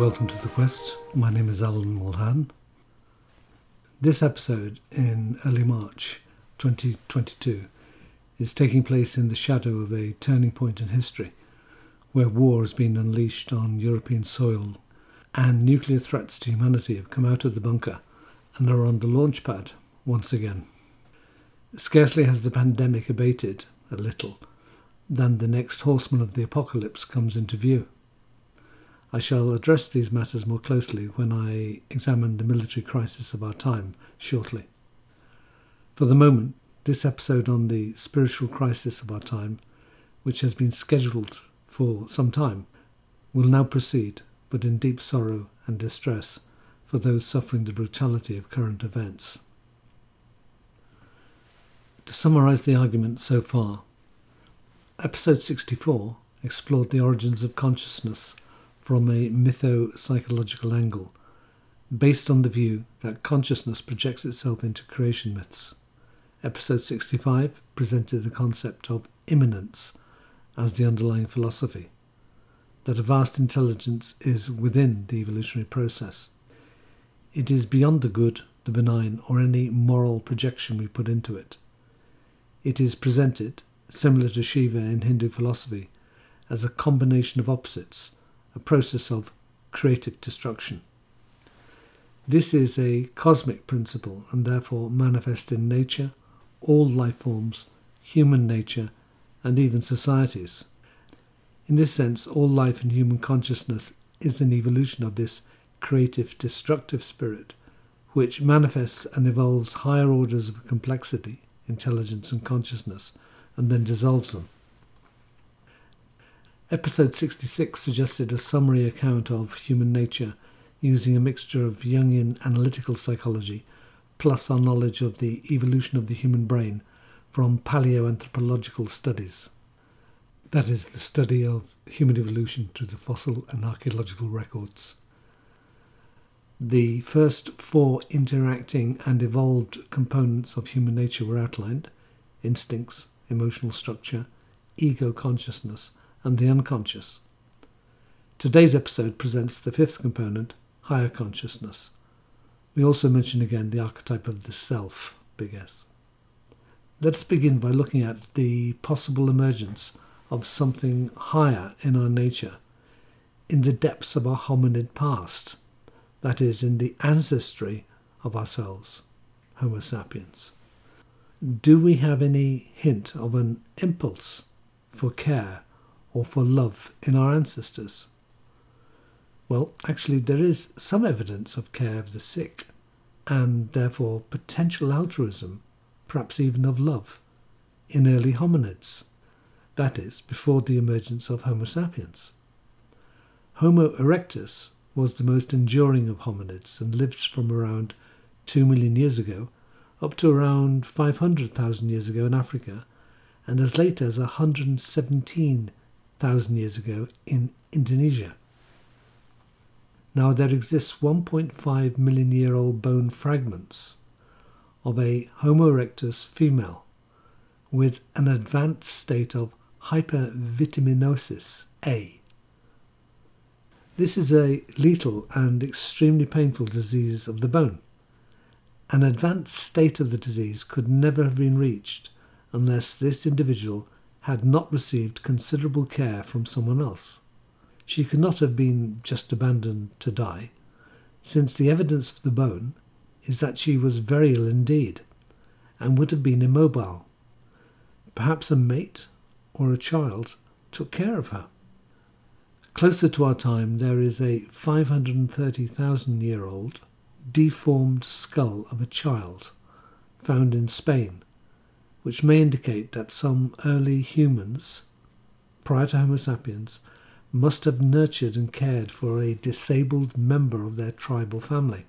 Welcome to The Quest. My name is Alan Mulhern. This episode in early March 2022 is taking place in the shadow of a turning point in history where war has been unleashed on European soil and nuclear threats to humanity have come out of the bunker and are on the launch pad once again. Scarcely has the pandemic abated a little than the next horseman of the apocalypse comes into view. I shall address these matters more closely when I examine the military crisis of our time shortly. For the moment, this episode on the spiritual crisis of our time, which has been scheduled for some time, will now proceed, but in deep sorrow and distress for those suffering the brutality of current events. To summarise the argument so far, episode 64 explored the origins of consciousness from a mytho-psychological angle, based on the view that consciousness projects itself into creation myths. Episode 65 presented the concept of immanence as the underlying philosophy, that a vast intelligence is within the evolutionary process. It is beyond the good, the benign, or any moral projection we put into it. It is presented, similar to Shiva in Hindu philosophy, as a combination of opposites a process of creative destruction. This is a cosmic principle and therefore manifest in nature, all life forms, human nature, and even societies. In this sense, all life and human consciousness is an evolution of this creative destructive spirit, which manifests and evolves higher orders of complexity, intelligence, and consciousness, and then dissolves them. Episode 66 suggested a summary account of human nature using a mixture of Jungian analytical psychology plus our knowledge of the evolution of the human brain from paleoanthropological studies. That is, the study of human evolution through the fossil and archaeological records. The first four interacting and evolved components of human nature were outlined instincts, emotional structure, ego consciousness, and the unconscious. Today's episode presents the fifth component, higher consciousness. We also mention again the archetype of the self, big S. Let us begin by looking at the possible emergence of something higher in our nature, in the depths of our hominid past, that is, in the ancestry of ourselves, Homo sapiens. Do we have any hint of an impulse for care or for love in our ancestors? Well, actually, there is some evidence of care of the sick, and therefore potential altruism, perhaps even of love, in early hominids, that is, before the emergence of Homo sapiens. Homo erectus was the most enduring of hominids and lived from around 2 million years ago up to around 500,000 years ago in Africa, and as late as 117 thousand years ago in Indonesia. Now there exists 1.5 million year old bone fragments of a Homo erectus female with an advanced state of hypervitaminosis A. This is a lethal and extremely painful disease of the bone. An advanced state of the disease could never have been reached unless this individual had not received considerable care from someone else. She could not have been just abandoned to die, since the evidence of the bone is that she was very ill indeed, and would have been immobile. Perhaps a mate or a child took care of her. Closer to our time, there is a 530,000 year old deformed skull of a child found in Spain which may indicate that some early humans, prior to Homo sapiens, must have nurtured and cared for a disabled member of their tribal family.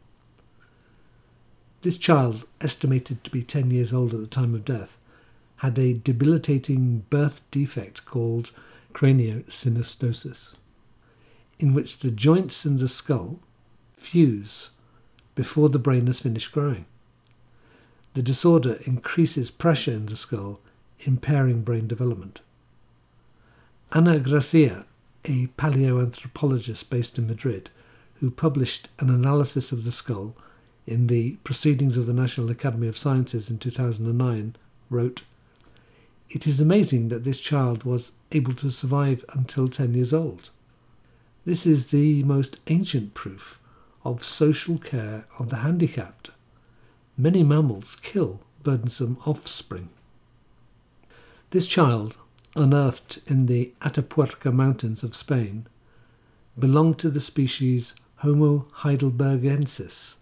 This child, estimated to be 10 years old at the time of death, had a debilitating birth defect called craniosynostosis, in which the joints in the skull fuse before the brain has finished growing. The disorder increases pressure in the skull, impairing brain development. Ana Gracia a paleoanthropologist based in Madrid, who published an analysis of the skull in the Proceedings of the National Academy of Sciences in 2009, wrote, It is amazing that this child was able to survive until 10 years old. This is the most ancient proof of social care of the handicapped. Many mammals kill burdensome offspring. This child, unearthed in the Atapuerca Mountains of Spain, belonged to the species Homo heidelbergensis,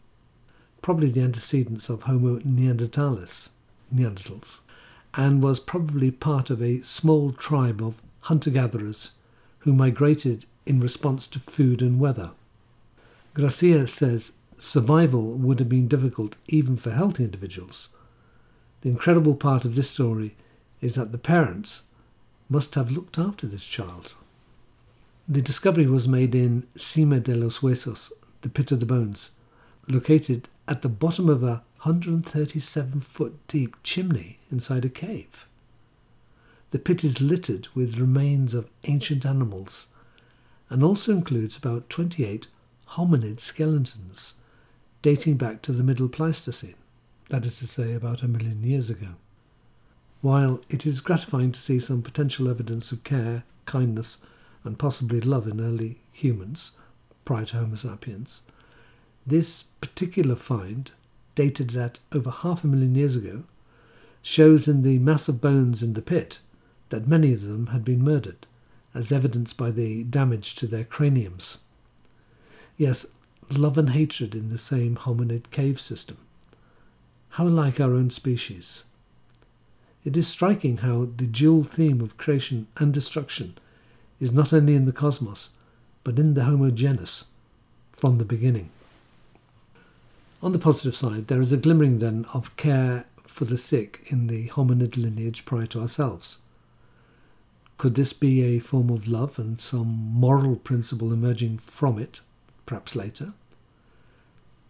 probably the antecedents of Homo neanderthalis, Neanderthals, and was probably part of a small tribe of hunter gatherers who migrated in response to food and weather. Gracia says survival would have been difficult even for healthy individuals. The incredible part of this story is that the parents must have looked after this child. The discovery was made in Sima de los Huesos, the pit of the bones, located at the bottom of a 137 foot deep chimney inside a cave. The pit is littered with remains of ancient animals and also includes about 28 hominid skeletons dating back to the Middle Pleistocene, that is to say, about a million years ago. While it is gratifying to see some potential evidence of care, kindness, and possibly love in early humans prior to Homo sapiens, this particular find, dated at over half a million years ago, shows in the mass of bones in the pit that many of them had been murdered, as evidenced by the damage to their craniums. Yes, love and hatred in the same hominid cave system. How like our own species. It is striking how the dual theme of creation and destruction is not only in the cosmos, but in the Homo genus from the beginning. On the positive side, there is a glimmering then of care for the sick in the hominid lineage prior to ourselves. Could this be a form of love and some moral principle emerging from it, perhaps later?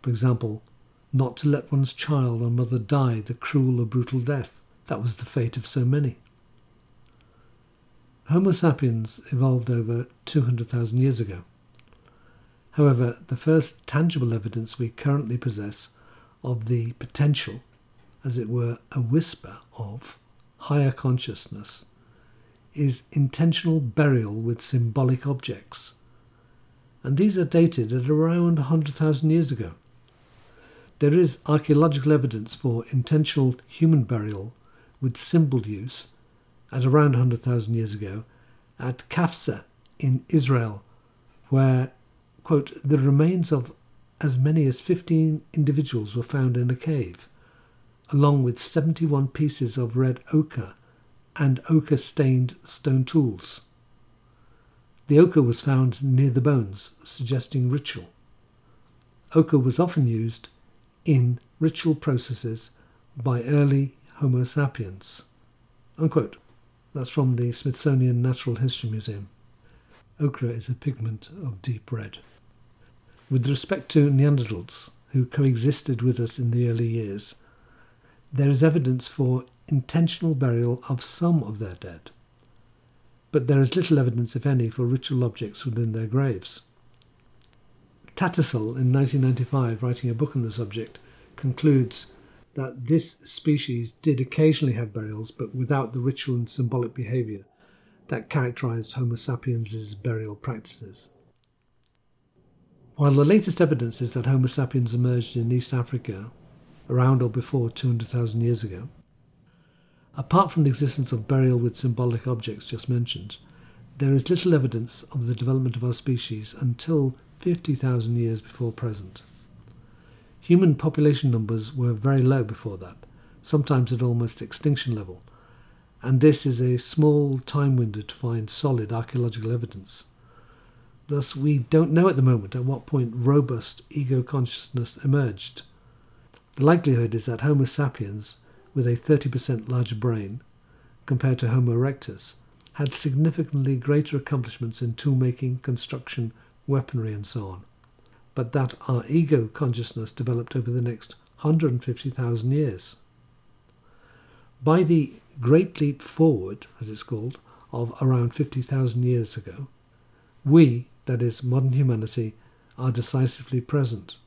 For example, not to let one's child or mother die the cruel or brutal death. That was the fate of so many. Homo sapiens evolved over 200,000 years ago. However, the first tangible evidence we currently possess of the potential, as it were, a whisper of higher consciousness, is intentional burial with symbolic objects. And these are dated at around 100,000 years ago. There is archaeological evidence for intentional human burial with symbol use at around 100,000 years ago at Qafzeh in Israel, where, quote, the remains of as many as 15 individuals were found in a cave, along with 71 pieces of red ochre and ochre stained stone tools. The ochre was found near the bones, suggesting ritual. Ochre was often used in ritual processes by early Homo sapiens. Unquote. That's from the Smithsonian Natural History Museum. Ochre is a pigment of deep red. With respect to Neanderthals, who coexisted with us in the early years, there is evidence for intentional burial of some of their dead. But there is little evidence, if any, for ritual objects within their graves. Tattersall, in 1995, writing a book on the subject, concludes that this species did occasionally have burials, but without the ritual and symbolic behaviour that characterised Homo sapiens' burial practices. While the latest evidence is that Homo sapiens emerged in East Africa around or before 200,000 years ago, apart from the existence of burial with symbolic objects just mentioned, there is little evidence of the development of our species until 50,000 years before present. Human population numbers were very low before that, sometimes at almost extinction level, and this is a small time window to find solid archaeological evidence. Thus, we don't know at the moment at what point robust ego consciousness emerged. The likelihood is that Homo sapiens, with a 30% larger brain compared to Homo erectus, had significantly greater accomplishments in toolmaking, construction, weaponry, and so on, but that our ego consciousness developed over the next 150,000 years. By the Great Leap Forward, as it's called, of around 50,000 years ago, we, that is, modern humanity, are decisively present.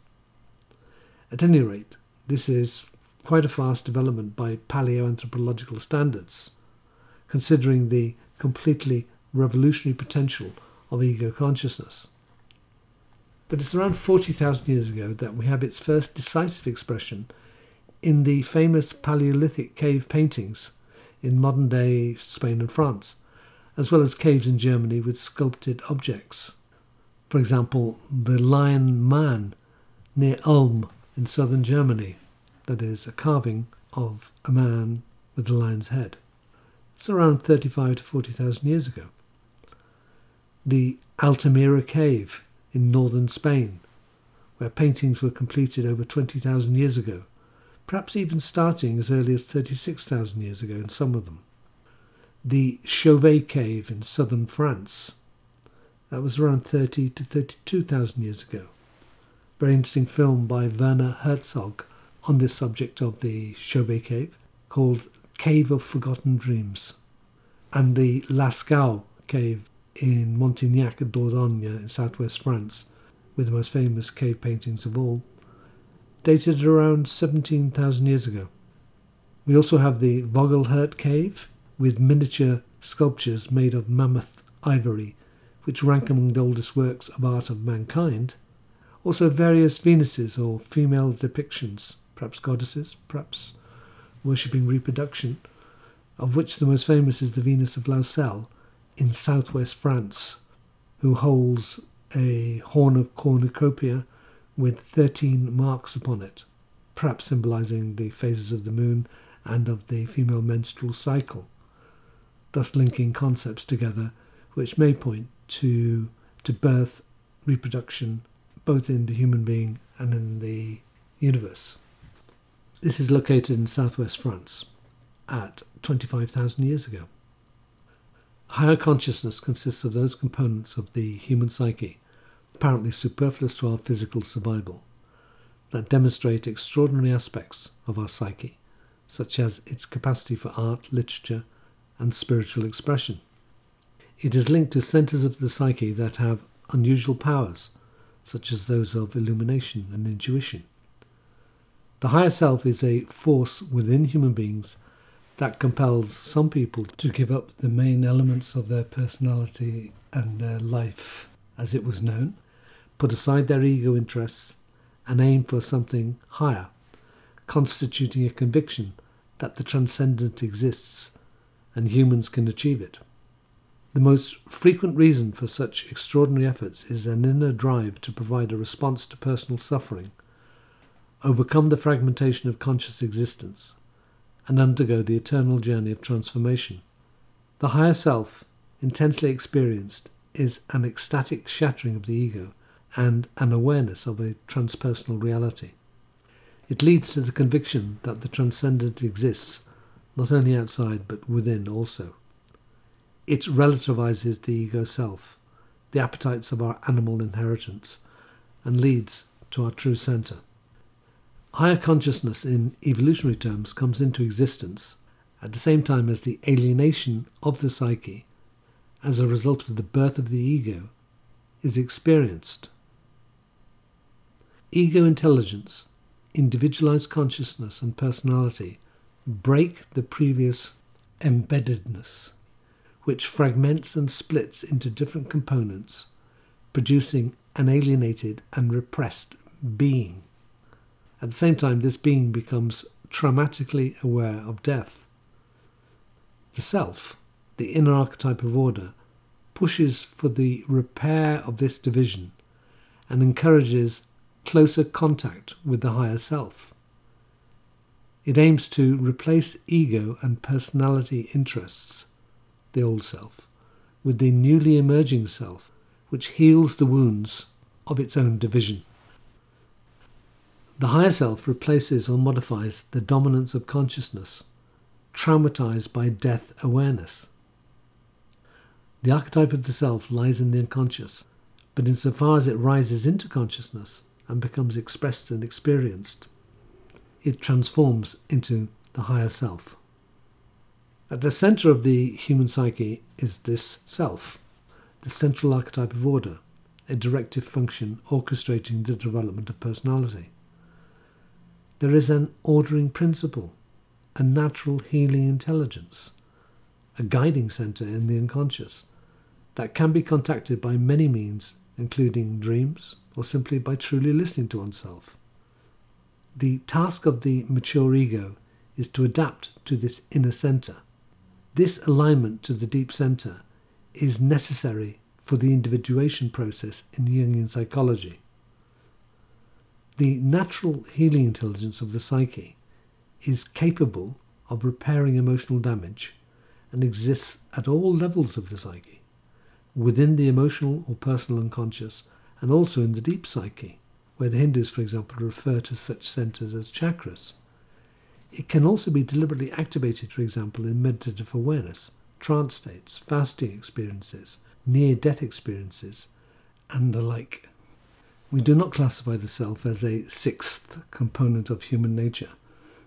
At any rate, this is quite a fast development by paleoanthropological standards, considering the completely revolutionary potential of ego consciousness. But it's around 40,000 years ago that we have its first decisive expression in the famous Paleolithic cave paintings in modern day Spain and France, as well as caves in Germany with sculpted objects. For example, the Lion Man near Ulm in southern Germany, that is, a carving of a man with a lion's head. It's around 35 to 40,000 years ago. The Altamira Cave in northern Spain, where paintings were completed over 20,000 years ago, perhaps even starting as early as 36,000 years ago in some of them. The Chauvet Cave in southern France, that was around 30 to 32,000 years ago. Very interesting film by Werner Herzog on this subject of the Chauvet Cave called Cave of Forgotten Dreams. And the Lascaux Cave in Montignac at Dordogne in southwest France, with the most famous cave paintings of all, dated around 17,000 years ago. We also have the Vogelherd Cave with miniature sculptures made of mammoth ivory, which rank among the oldest works of art of mankind. Also, various Venuses or female depictions, perhaps goddesses, perhaps worshipping reproduction, of which the most famous is the Venus of Laussel in southwest France, who holds a horn of cornucopia with 13 marks upon it, perhaps symbolizing the phases of the moon and of the female menstrual cycle, thus linking concepts together which may point to, to birth, reproduction, both in the human being and in the universe. This is located in southwest France at 25,000 years ago. Higher consciousness consists of those components of the human psyche apparently superfluous to our physical survival, that demonstrate extraordinary aspects of our psyche, such as its capacity for art, literature, and spiritual expression. It is linked to centers of the psyche that have unusual powers, such as those of illumination and intuition. The higher self is a force within human beings that compels some people to give up the main elements of their personality and their life as it was known, put aside their ego interests, and aim for something higher, constituting a conviction that the transcendent exists and humans can achieve it. The most frequent reason for such extraordinary efforts is an inner drive to provide a response to personal suffering, overcome the fragmentation of conscious existence, and undergo the eternal journey of transformation. The higher self, intensely experienced, is an ecstatic shattering of the ego and an awareness of a transpersonal reality. It leads to the conviction that the transcendent exists not only outside but within also. It relativizes the ego self, the appetites of our animal inheritance, and leads to our true center. Higher consciousness, in evolutionary terms, comes into existence at the same time as the alienation of the psyche as a result of the birth of the ego is experienced. Ego intelligence, individualized consciousness, and personality break the previous embeddedness, which fragments and splits into different components, producing an alienated and repressed being. At the same time, this being becomes traumatically aware of death. The self, the inner archetype of order, pushes for the repair of this division and encourages closer contact with the higher self. It aims to replace ego and personality interests, the old self, with the newly emerging self, which heals the wounds of its own division. The higher self replaces or modifies the dominance of consciousness, traumatized by death awareness. The archetype of the self lies in the unconscious, but insofar as it rises into consciousness and becomes expressed and experienced, it transforms into the higher self. At the center of the human psyche is this self, the central archetype of order, a directive function orchestrating the development of personality. There is an ordering principle, a natural healing intelligence, a guiding centre in the unconscious that can be contacted by many means, including dreams or simply by truly listening to oneself. The task of the mature ego is to adapt to this inner centre. This alignment to the deep centre is necessary for the individuation process in Jungian psychology. The natural healing intelligence of the psyche is capable of repairing emotional damage and exists at all levels of the psyche, within the emotional or personal unconscious, and also in the deep psyche, where the Hindus, for example, refer to such centers as chakras. It can also be deliberately activated, for example, in meditative awareness, trance states, fasting experiences, near death experiences, and the like. We do not classify the self as a sixth component of human nature,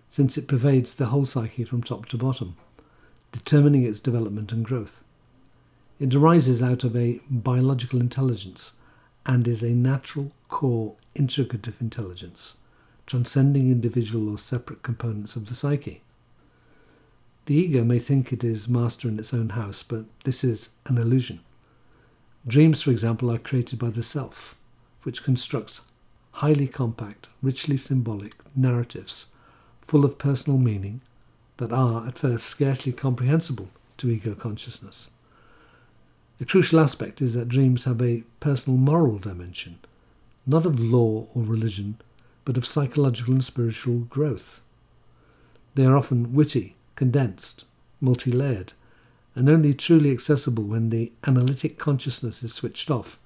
since it pervades the whole psyche from top to bottom, determining its development and growth. It arises out of a biological intelligence and is a natural, core, integrative intelligence transcending individual or separate components of the psyche. The ego may think it is master in its own house, but this is an illusion. Dreams, for example, are created by the self, which constructs highly compact, richly symbolic narratives full of personal meaning that are at first scarcely comprehensible to ego consciousness. The crucial aspect is that dreams have a personal moral dimension, not of law or religion, but of psychological and spiritual growth. They are often witty, condensed, multi layered, and only truly accessible when the analytic consciousness is switched off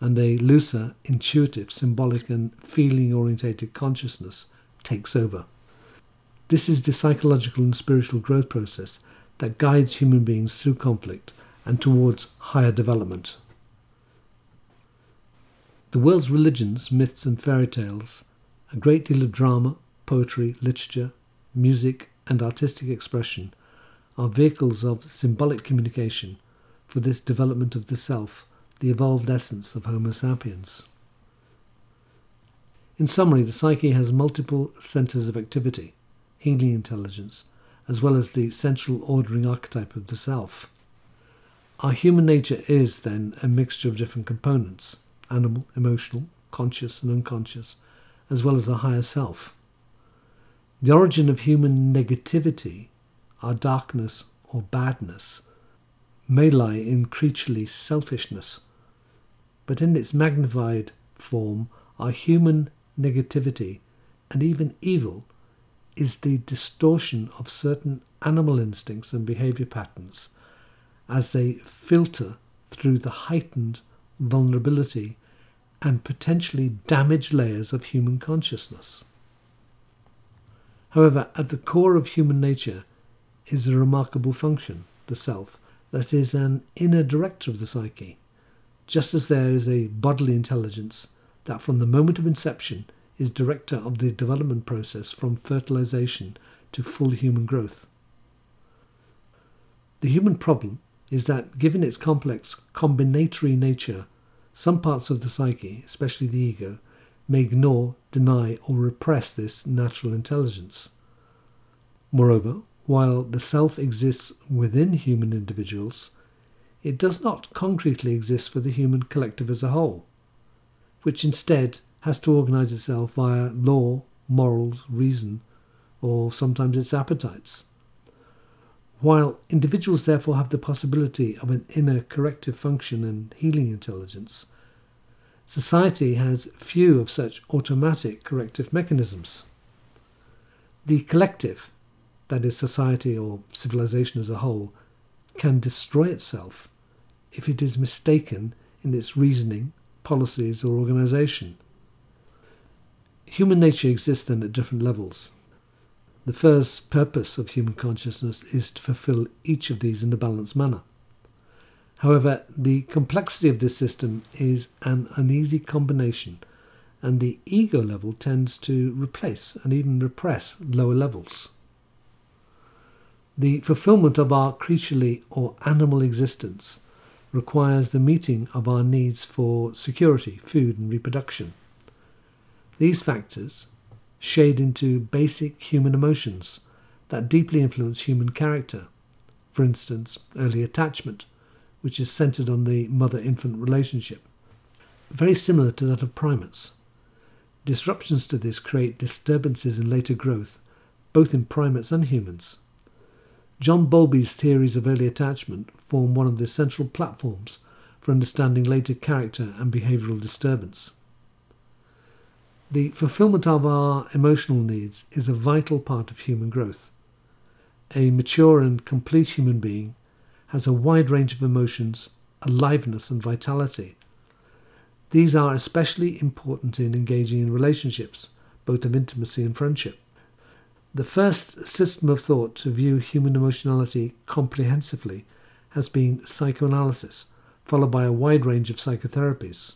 and a looser, intuitive, symbolic, and feeling orientated consciousness takes over. This is the psychological and spiritual growth process that guides human beings through conflict and towards higher development. The world's religions, myths, and fairy tales a great deal of drama, poetry, literature, music, and artistic expression are vehicles of symbolic communication for this development of the self, the evolved essence of Homo sapiens. In summary, the psyche has multiple centres of activity, healing intelligence, as well as the central ordering archetype of the self. Our human nature is, then, a mixture of different components animal, emotional, conscious, and unconscious as well as the higher self. The origin of human negativity, our darkness or badness, may lie in creaturely selfishness, but in its magnified form, our human negativity and even evil is the distortion of certain animal instincts and behavior patterns as they filter through the heightened vulnerability and potentially damaged layers of human consciousness. However, at the core of human nature is a remarkable function, the self, that is an inner director of the psyche, just as there is a bodily intelligence that from the moment of inception is director of the development process from fertilization to full human growth. The human problem is that, given its complex combinatory nature, some parts of the psyche, especially the ego, may ignore, deny, or repress this natural intelligence. Moreover, while the self exists within human individuals, it does not concretely exist for the human collective as a whole, which instead has to organize itself via law, morals, reason, or sometimes its appetites. While individuals therefore have the possibility of an inner corrective function and healing intelligence, society has few of such automatic corrective mechanisms. The collective, that is, society or civilization as a whole, can destroy itself if it is mistaken in its reasoning, policies, or organization. Human nature exists then at different levels. The first purpose of human consciousness is to fulfill each of these in a balanced manner. However, the complexity of this system is an uneasy combination, and the ego level tends to replace and even repress lower levels. The fulfillment of our creaturely or animal existence requires the meeting of our needs for security, food, and reproduction. These factors shade into basic human emotions that deeply influence human character. For instance, early attachment, which is centered on the mother infant relationship, very similar to that of primates. Disruptions to this create disturbances in later growth, both in primates and humans. John Bowlby's theories of early attachment form one of the central platforms for understanding later character and behavioral disturbance. The fulfillment of our emotional needs is a vital part of human growth. A mature and complete human being has a wide range of emotions, aliveness, and vitality. These are especially important in engaging in relationships, both of intimacy and friendship. The first system of thought to view human emotionality comprehensively has been psychoanalysis, followed by a wide range of psychotherapies.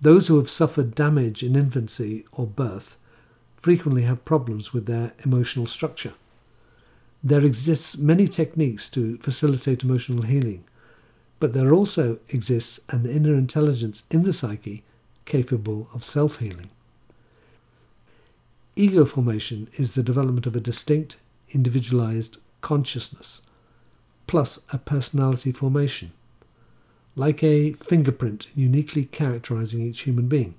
Those who have suffered damage in infancy or birth frequently have problems with their emotional structure. There exists many techniques to facilitate emotional healing, but there also exists an inner intelligence in the psyche capable of self-healing. Ego formation is the development of a distinct, individualized consciousness, plus a personality formation, like a fingerprint uniquely characterizing each human being.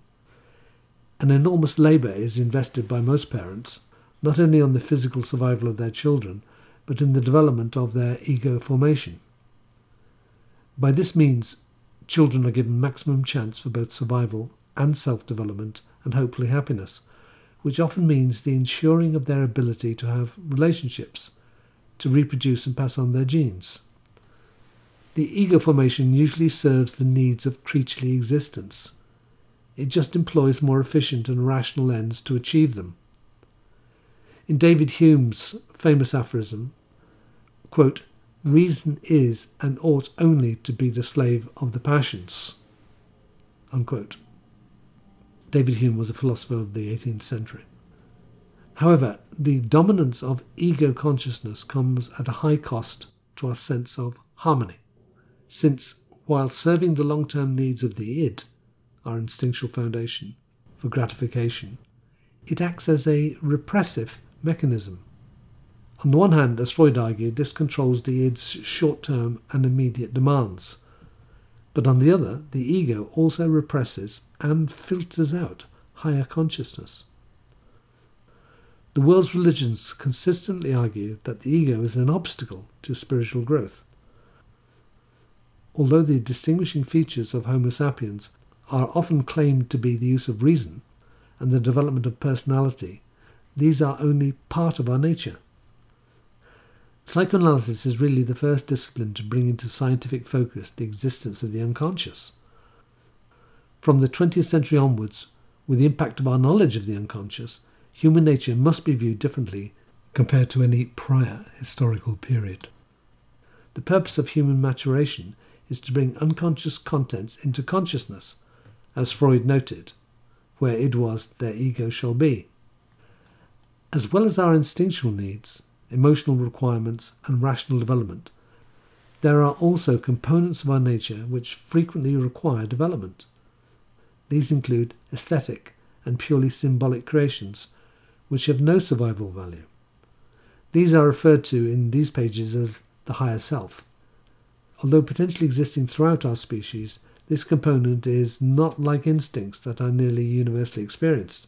An enormous labour is invested by most parents, not only on the physical survival of their children, but in the development of their ego formation. By this means, children are given maximum chance for both survival and self development and hopefully happiness which often means the ensuring of their ability to have relationships, to reproduce and pass on their genes. The ego formation usually serves the needs of creaturely existence. It just employs more efficient and rational ends to achieve them. In David Hume's famous aphorism, quote, reason is and ought only to be the slave of the passions. Unquote. David Hume was a philosopher of the 18th century. However, the dominance of ego consciousness comes at a high cost to our sense of harmony, since while serving the long term needs of the id, our instinctual foundation, for gratification, it acts as a repressive mechanism. On the one hand, as Freud argued, this controls the id's short term and immediate demands, but on the other, the ego also represses and filters out higher consciousness. The world's religions consistently argue that the ego is an obstacle to spiritual growth. Although the distinguishing features of Homo sapiens are often claimed to be the use of reason and the development of personality, these are only part of our nature. Psychoanalysis is really the first discipline to bring into scientific focus the existence of the unconscious. From the 20th century onwards, with the impact of our knowledge of the unconscious, human nature must be viewed differently compared to any prior historical period. The purpose of human maturation is to bring unconscious contents into consciousness, as Freud noted, where id was, their ego shall be. As well as our instinctual needs, emotional requirements, and rational development. There are also components of our nature which frequently require development. These include aesthetic and purely symbolic creations, which have no survival value. These are referred to in these pages as the higher self. Although potentially existing throughout our species, this component is not like instincts that are nearly universally experienced.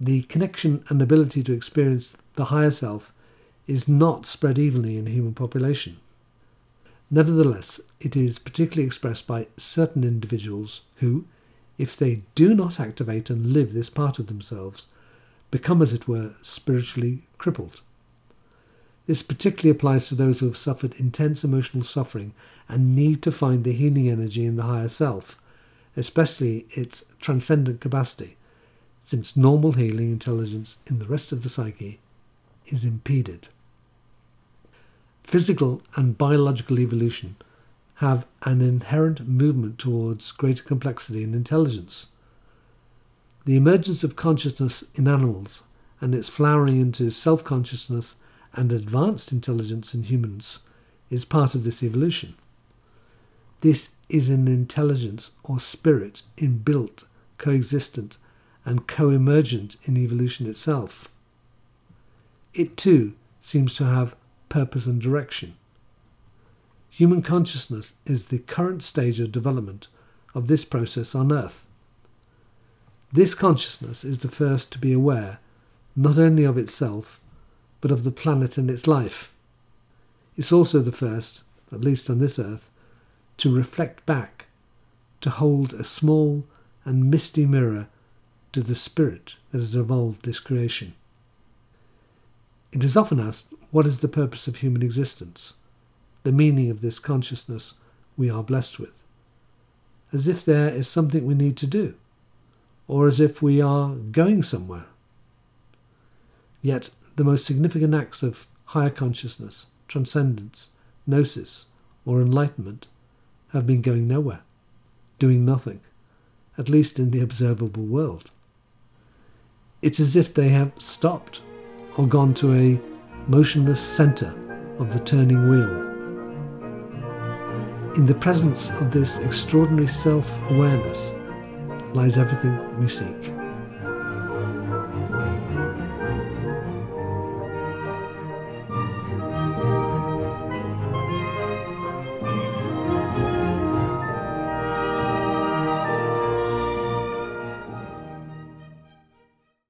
The connection and ability to experience the higher self is not spread evenly in human population. Nevertheless, it is particularly expressed by certain individuals who, if they do not activate and live this part of themselves, become, as it were, spiritually crippled. This particularly applies to those who have suffered intense emotional suffering and need to find the healing energy in the higher self, especially its transcendent capacity, since normal healing intelligence in the rest of the psyche is impeded. Physical and biological evolution have an inherent movement towards greater complexity and intelligence. The emergence of consciousness in animals and its flowering into self consciousness and advanced intelligence in humans is part of this evolution. This is an intelligence or spirit inbuilt, coexistent, and co emergent in evolution itself. It too seems to have purpose and direction. Human consciousness is the current stage of development of this process on Earth. This consciousness is the first to be aware not only of itself, but of the planet and its life. It's also the first, at least on this earth, to reflect back, to hold a small and misty mirror to the spirit that has evolved this creation. It is often asked, what is the purpose of human existence? The meaning of this consciousness we are blessed with? As if there is something we need to do, or as if we are going somewhere. Yet the most significant acts of higher consciousness, transcendence, gnosis, or enlightenment have been going nowhere, doing nothing, at least in the observable world. It's as if they have stopped or gone to a motionless centre of the turning wheel. In the presence of this extraordinary self awareness lies everything we seek.